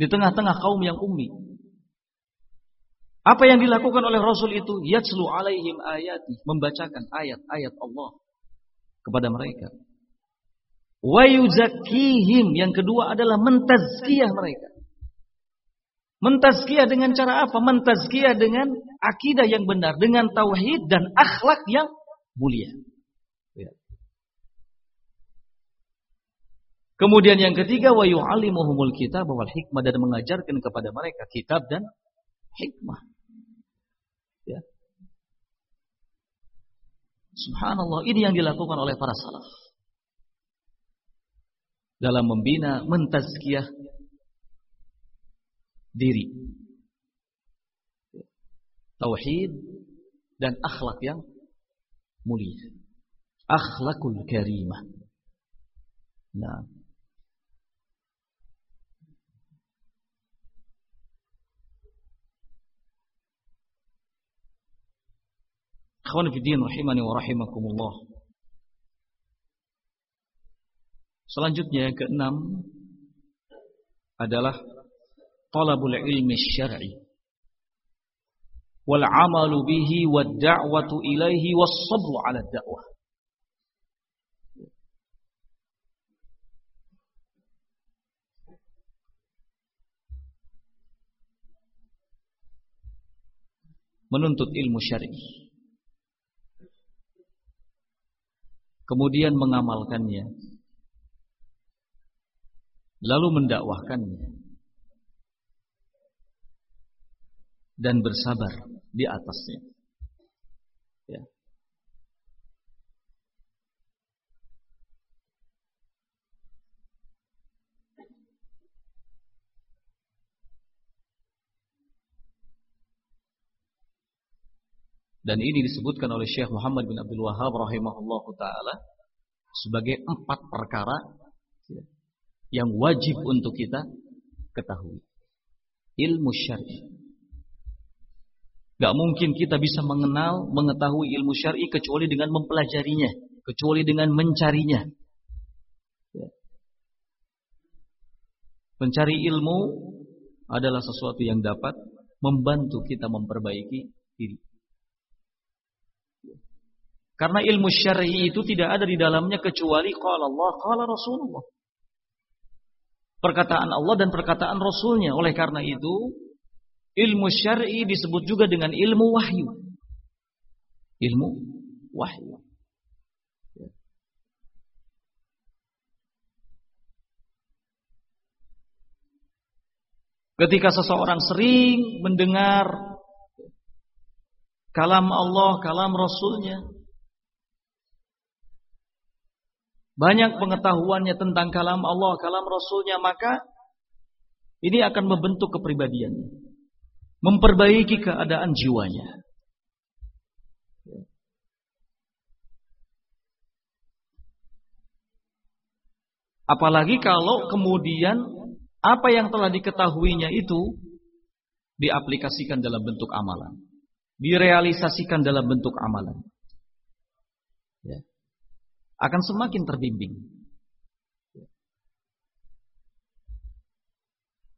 Di tengah-tengah kaum yang ummi. Apa yang dilakukan oleh Rasul itu? Yatslu alaihim ayati. Membacakan ayat-ayat Allah kepada mereka. Wa yuzakihim. Yang kedua adalah mentazkiyah mereka. Mentazkiyah dengan cara apa? Mentazkiyah dengan akidah yang benar, dengan tauhid dan akhlak yang mulia. Ya. Kemudian yang ketiga wa yu'allimuhumul kitab wal hikmah dan mengajarkan kepada mereka kitab dan hikmah. Ya. Subhanallah, ini yang dilakukan oleh para salaf. Dalam membina, mentazkiyah diri. Tauhid dan akhlak yang mulia. Akhlakul karimah. Nah. Akhwan fiddin rahimani wa rahimakumullah. Selanjutnya yang keenam adalah talabul ilmi syar'i wal amalu bihi wad da'watu ilaihi was sabru 'ala da'wah menuntut ilmu syar'i. Kemudian mengamalkannya. Lalu mendakwahkannya dan bersabar di atasnya. Ya. Dan ini disebutkan oleh Syekh Muhammad bin Abdul Wahab rahimahullah taala sebagai empat perkara ya, yang wajib untuk kita ketahui. Ilmu syar'i. Gak mungkin kita bisa mengenal, mengetahui ilmu syar'i kecuali dengan mempelajarinya, kecuali dengan mencarinya. Ya. Mencari ilmu adalah sesuatu yang dapat membantu kita memperbaiki diri. Karena ilmu syar'i itu tidak ada di dalamnya kecuali qala Allah, qala Rasulullah. Perkataan Allah dan perkataan Rasulnya. Oleh karena itu, ilmu syar'i disebut juga dengan ilmu wahyu. Ilmu wahyu. Ketika seseorang sering mendengar kalam Allah, kalam Rasulnya, banyak pengetahuannya tentang kalam Allah, kalam Rasulnya, maka ini akan membentuk kepribadiannya. Memperbaiki keadaan jiwanya. Apalagi kalau kemudian apa yang telah diketahuinya itu diaplikasikan dalam bentuk amalan. Direalisasikan dalam bentuk amalan. Ya akan semakin terbimbing.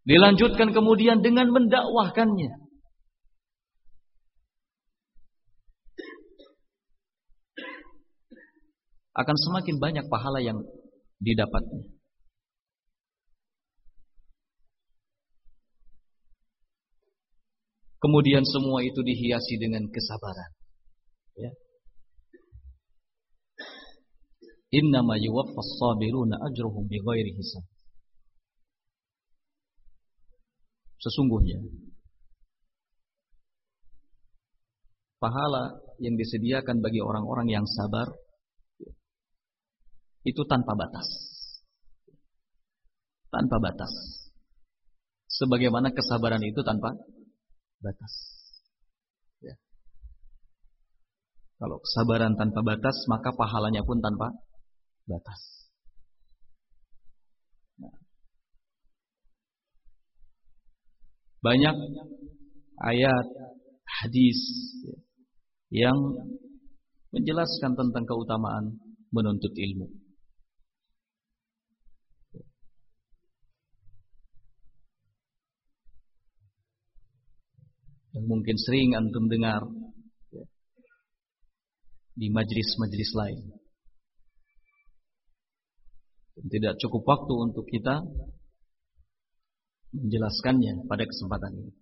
Dilanjutkan kemudian dengan mendakwahkannya. Akan semakin banyak pahala yang didapatnya. Kemudian semua itu dihiasi dengan kesabaran. Ya. Innama yuwaffas sabiruna ajruhum bighairi hisab. Sesungguhnya pahala yang disediakan bagi orang-orang yang sabar itu tanpa batas. Tanpa batas. Sebagaimana kesabaran itu tanpa batas. Ya. Kalau kesabaran tanpa batas, maka pahalanya pun tanpa batas. Banyak ayat hadis yang menjelaskan tentang keutamaan menuntut ilmu. Yang mungkin sering antum dengar di majlis-majlis lain. Tidak cukup waktu untuk kita menjelaskannya pada kesempatan ini.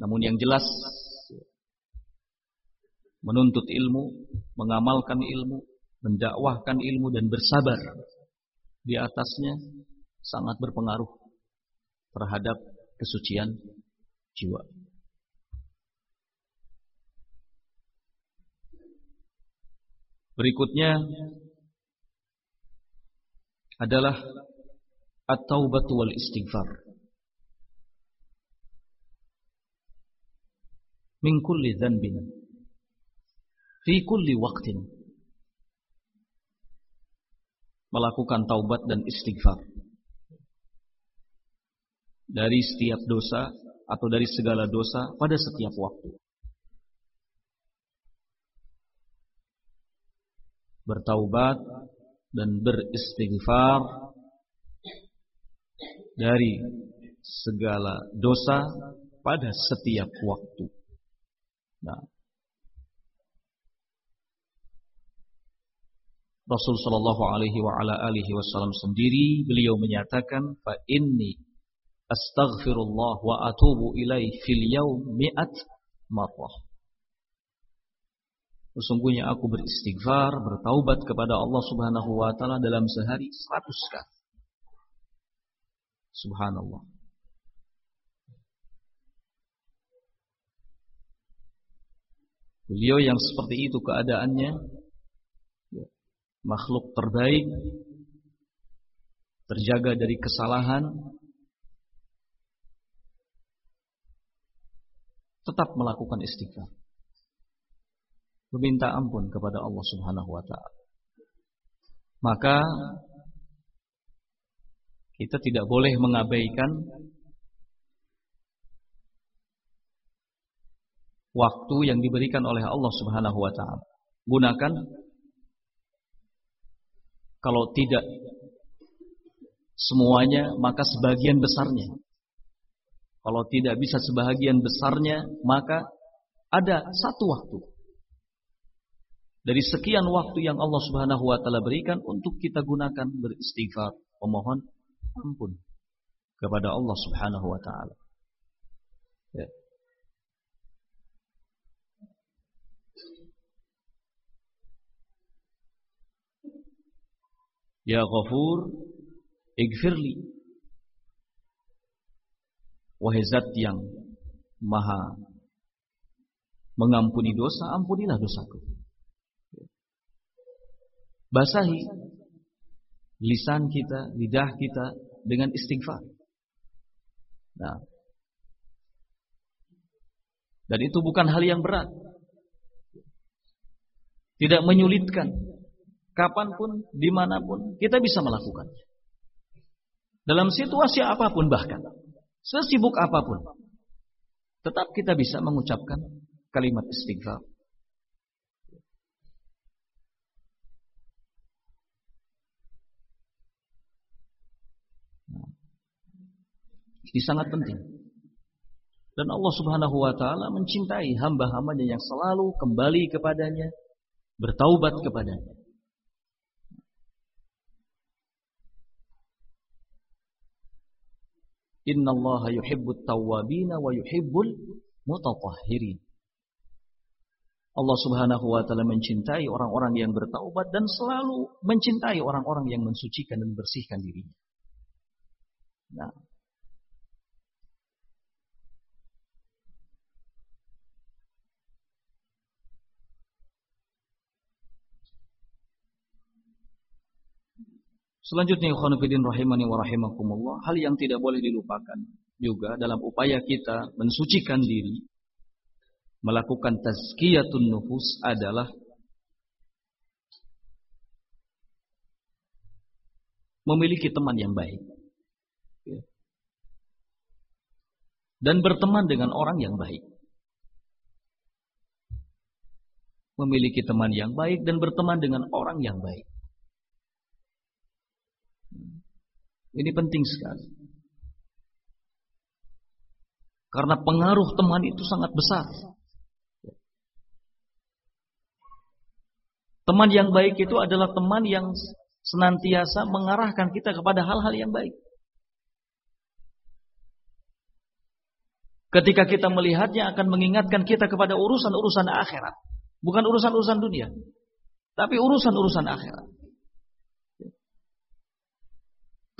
Namun yang jelas menuntut ilmu, mengamalkan ilmu, mendakwahkan ilmu dan bersabar di atasnya sangat berpengaruh terhadap kesucian jiwa. Berikutnya adalah at-taubah wal istighfar. Min kulli dhanbin fi kulli waqtin. Melakukan taubat dan istighfar. Dari setiap dosa atau dari segala dosa pada setiap waktu. Bertaubat dan beristighfar dari segala dosa pada setiap waktu. Nah, Rasul Shallallahu Alaihi wa ala alihi Wasallam sendiri beliau menyatakan fa inni astaghfirullah wa atubu ilaih fil yaum mi'at marrah. Sesungguhnya aku beristighfar, bertaubat kepada Allah Subhanahu wa taala dalam sehari seratus kali. Subhanallah. Beliau yang seperti itu keadaannya. Ya, makhluk terbaik. Terjaga dari kesalahan. Tetap melakukan istighfar. Meminta ampun kepada Allah Subhanahu wa taala. Maka kita tidak boleh mengabaikan waktu yang diberikan oleh Allah Subhanahu wa taala. Gunakan kalau tidak semuanya maka sebagian besarnya. Kalau tidak bisa sebagian besarnya maka ada satu waktu dari sekian waktu yang Allah Subhanahu wa taala berikan untuk kita gunakan beristighfar, memohon ampun kepada Allah Subhanahu wa taala. Ya. Ya Ghafur, igfirli. Wahai zat yang maha mengampuni dosa, ampunilah dosaku. Basahi lisan kita, lidah kita dengan istighfar. Nah, dan itu bukan hal yang berat. Tidak menyulitkan kapan pun, di mana pun, kita bisa melakukannya. Dalam situasi apa pun bahkan, sesibuk apa pun, tetap kita bisa mengucapkan kalimat istighfar. Nah, ini sangat penting. Dan Allah Subhanahu wa taala mencintai hamba-hambanya yang selalu kembali kepadanya, bertaubat kepadanya. Innallaha yuhibbut tawwabina wa yuhibbul mutatahhirin. Allah Subhanahu wa taala mencintai orang-orang yang bertaubat dan selalu mencintai orang-orang yang mensucikan dan bersihkan dirinya. Nah, Selanjutnya ikhwanufidin rahimani wa rahimakumullah, hal yang tidak boleh dilupakan juga dalam upaya kita mensucikan diri melakukan tazkiyatun nufus adalah memiliki teman yang baik. Ya. Dan berteman dengan orang yang baik. Memiliki teman yang baik dan berteman dengan orang yang baik. Ini penting sekali. Karena pengaruh teman itu sangat besar. Teman yang baik itu adalah teman yang senantiasa mengarahkan kita kepada hal-hal yang baik. Ketika kita melihatnya akan mengingatkan kita kepada urusan-urusan akhirat. Bukan urusan-urusan dunia. Tapi urusan-urusan akhirat.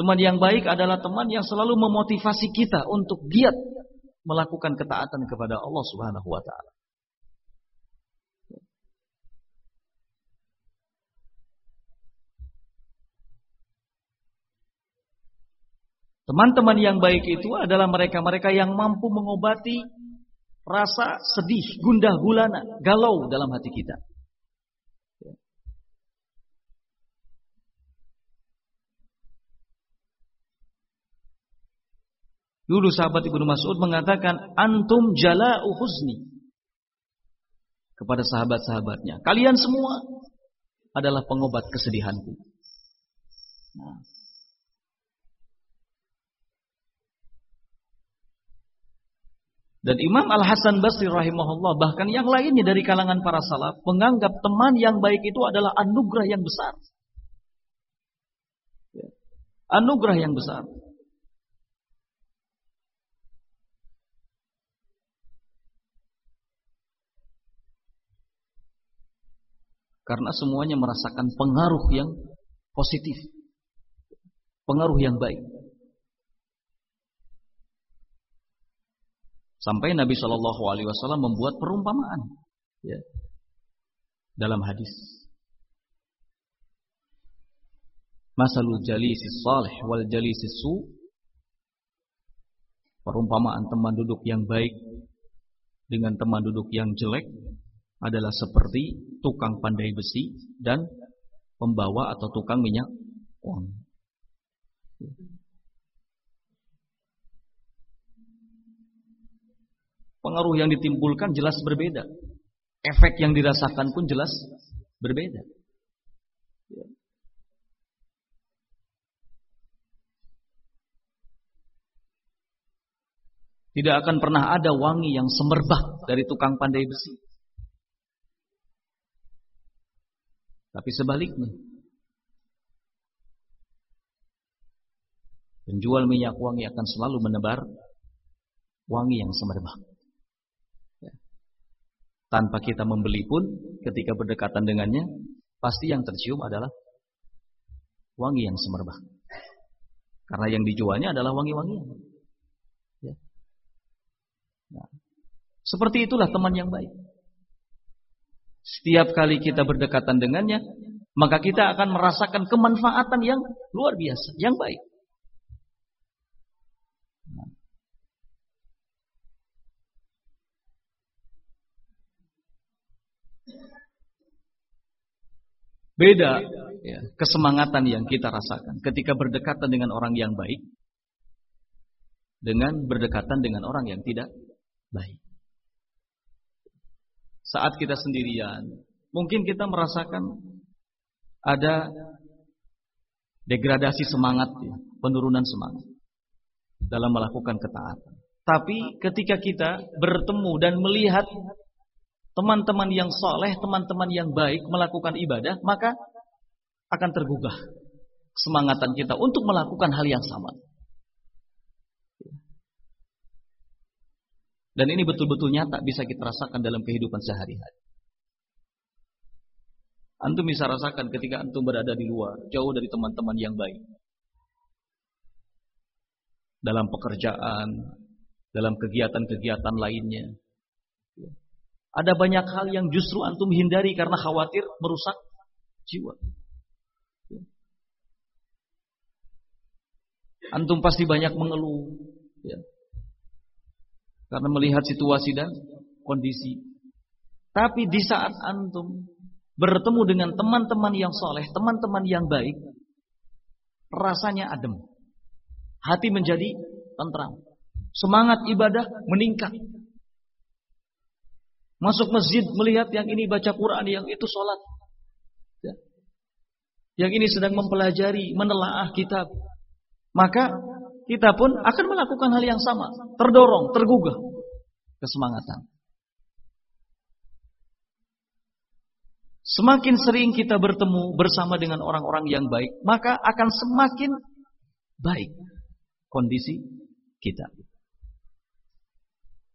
Teman yang baik adalah teman yang selalu memotivasi kita untuk giat melakukan ketaatan kepada Allah Subhanahu wa taala. Teman-teman yang baik itu adalah mereka-mereka yang mampu mengobati rasa sedih, gundah gulana, galau dalam hati kita. Dulu sahabat Ibnu Mas'ud mengatakan antum jala'u huzni kepada sahabat-sahabatnya. Kalian semua adalah pengobat kesedihanku. Nah. Dan Imam Al-Hasan Basri rahimahullah bahkan yang lainnya dari kalangan para salaf menganggap teman yang baik itu adalah anugerah yang besar. Ya. Anugerah yang besar. Karena semuanya merasakan pengaruh yang positif. Pengaruh yang baik. Sampai Nabi Shallallahu Alaihi Wasallam membuat perumpamaan ya, dalam hadis. Masalul jalisi salih wal jalisi su Perumpamaan teman duduk yang baik dengan teman duduk yang jelek adalah seperti tukang pandai besi dan pembawa atau tukang minyak uang. pengaruh yang ditimbulkan jelas berbeda. Efek yang dirasakan pun jelas berbeda. Tidak akan pernah ada wangi yang semerbak dari tukang pandai besi. Tapi sebaliknya, penjual minyak wangi akan selalu menebar wangi yang semerbak tanpa kita membeli pun ketika berdekatan dengannya pasti yang tercium adalah wangi yang semerbak. Karena yang dijualnya adalah wangi-wangian. Ya. Nah, seperti itulah teman yang baik. Setiap kali kita berdekatan dengannya, maka kita akan merasakan kemanfaatan yang luar biasa, yang baik. Beda ya, kesemangatan yang kita rasakan ketika berdekatan dengan orang yang baik dengan berdekatan dengan orang yang tidak baik. Saat kita sendirian, mungkin kita merasakan ada degradasi semangat, ya, penurunan semangat dalam melakukan ketaatan. Tapi ketika kita bertemu dan melihat teman-teman yang soleh, teman-teman yang baik melakukan ibadah, maka akan tergugah semangatan kita untuk melakukan hal yang sama. Dan ini betul-betul nyata bisa kita rasakan dalam kehidupan sehari-hari. Antum bisa rasakan ketika antum berada di luar, jauh dari teman-teman yang baik. Dalam pekerjaan, dalam kegiatan-kegiatan lainnya. Ada banyak hal yang justru antum hindari karena khawatir merusak jiwa. Antum pasti banyak mengeluh. Ya. Karena melihat situasi dan kondisi. Tapi di saat antum bertemu dengan teman-teman yang soleh, teman-teman yang baik, rasanya adem. Hati menjadi tentram. Semangat ibadah meningkat. Masuk masjid melihat yang ini baca Quran, yang itu sholat. Ya. Yang ini sedang mempelajari, menelaah kitab. Maka kita pun akan melakukan hal yang sama. Terdorong, tergugah. Kesemangatan. Semakin sering kita bertemu bersama dengan orang-orang yang baik, maka akan semakin baik kondisi kita.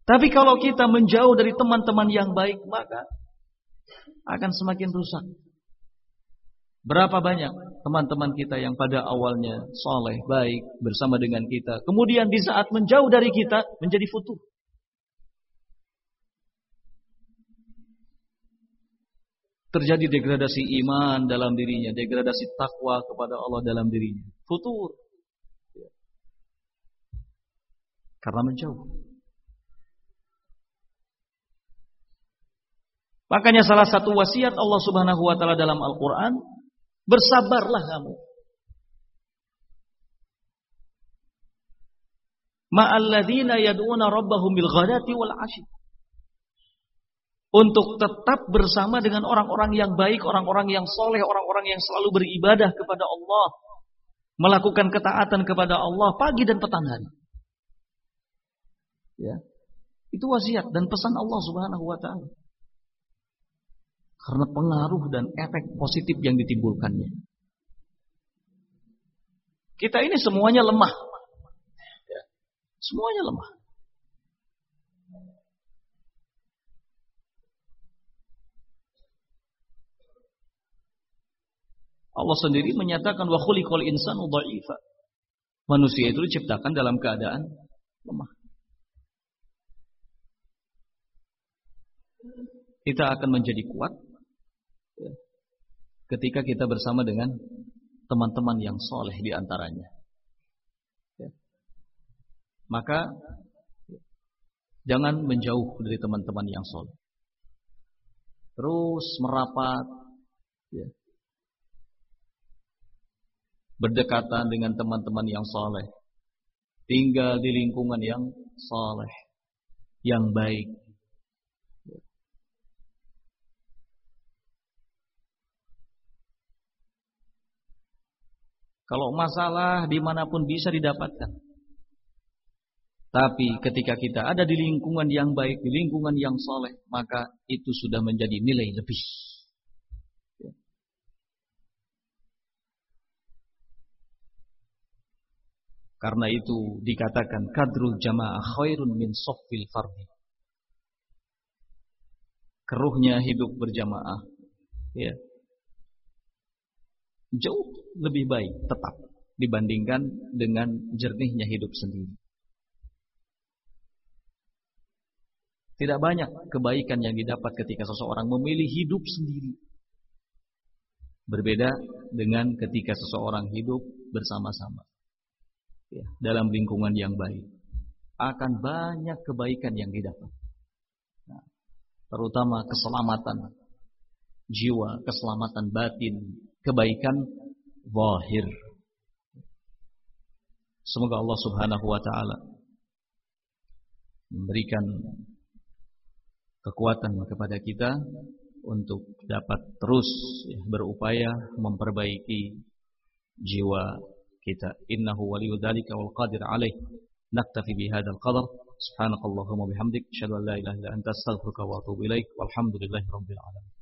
Tapi kalau kita menjauh dari teman-teman yang baik, maka akan semakin rusak. Berapa banyak teman-teman kita yang pada awalnya soleh, baik, bersama dengan kita. Kemudian di saat menjauh dari kita, menjadi futuh. Terjadi degradasi iman dalam dirinya, degradasi takwa kepada Allah dalam dirinya. Futur. Karena menjauh. Makanya salah satu wasiat Allah Subhanahu wa taala dalam Al-Qur'an, bersabarlah kamu. Ma'alladzina yad'una rabbahum bil ghadati wal 'ashi. Untuk tetap bersama dengan orang-orang yang baik, orang-orang yang soleh, orang-orang yang selalu beribadah kepada Allah. Melakukan ketaatan kepada Allah pagi dan petang hari. Ya. Itu wasiat dan pesan Allah Subhanahu wa taala. Karena pengaruh dan efek positif yang ditimbulkannya. Kita ini semuanya lemah. Ya. Semuanya lemah. Allah sendiri menyatakan wa khuliqal insanu dha'ifa. Manusia itu diciptakan dalam keadaan lemah. kita akan menjadi kuat ketika kita bersama dengan teman-teman yang soleh di antaranya. Ya. Maka jangan menjauh dari teman-teman yang soleh. Terus merapat, ya. berdekatan dengan teman-teman yang soleh tinggal di lingkungan yang saleh, yang baik. Kalau masalah di mana pun bisa didapatkan. Tapi ketika kita ada di lingkungan yang baik, di lingkungan yang soleh, maka itu sudah menjadi nilai lebih. Karena itu dikatakan kadrul jamaah khairun min soffil fardi. Keruhnya hidup berjamaah. Ya. Jauh lebih baik tetap dibandingkan dengan jernihnya hidup sendiri. Tidak banyak kebaikan yang didapat ketika seseorang memilih hidup sendiri. Berbeda dengan ketika seseorang hidup bersama-sama ya, dalam lingkungan yang baik akan banyak kebaikan yang didapat. Nah, terutama keselamatan jiwa, keselamatan batin, kebaikan zahir. Semoga Allah Subhanahu wa taala memberikan kekuatan kepada kita untuk dapat terus ya, berupaya memperbaiki jiwa kita. Innahu waliyyu dzalika wal qadir alaih. Naktafi bihadzal qadar. Subhanakallahumma bihamdik. Asyhadu an la ilaha illa anta astaghfiruka wa atubu ilaik. Walhamdulillahi rabbil alamin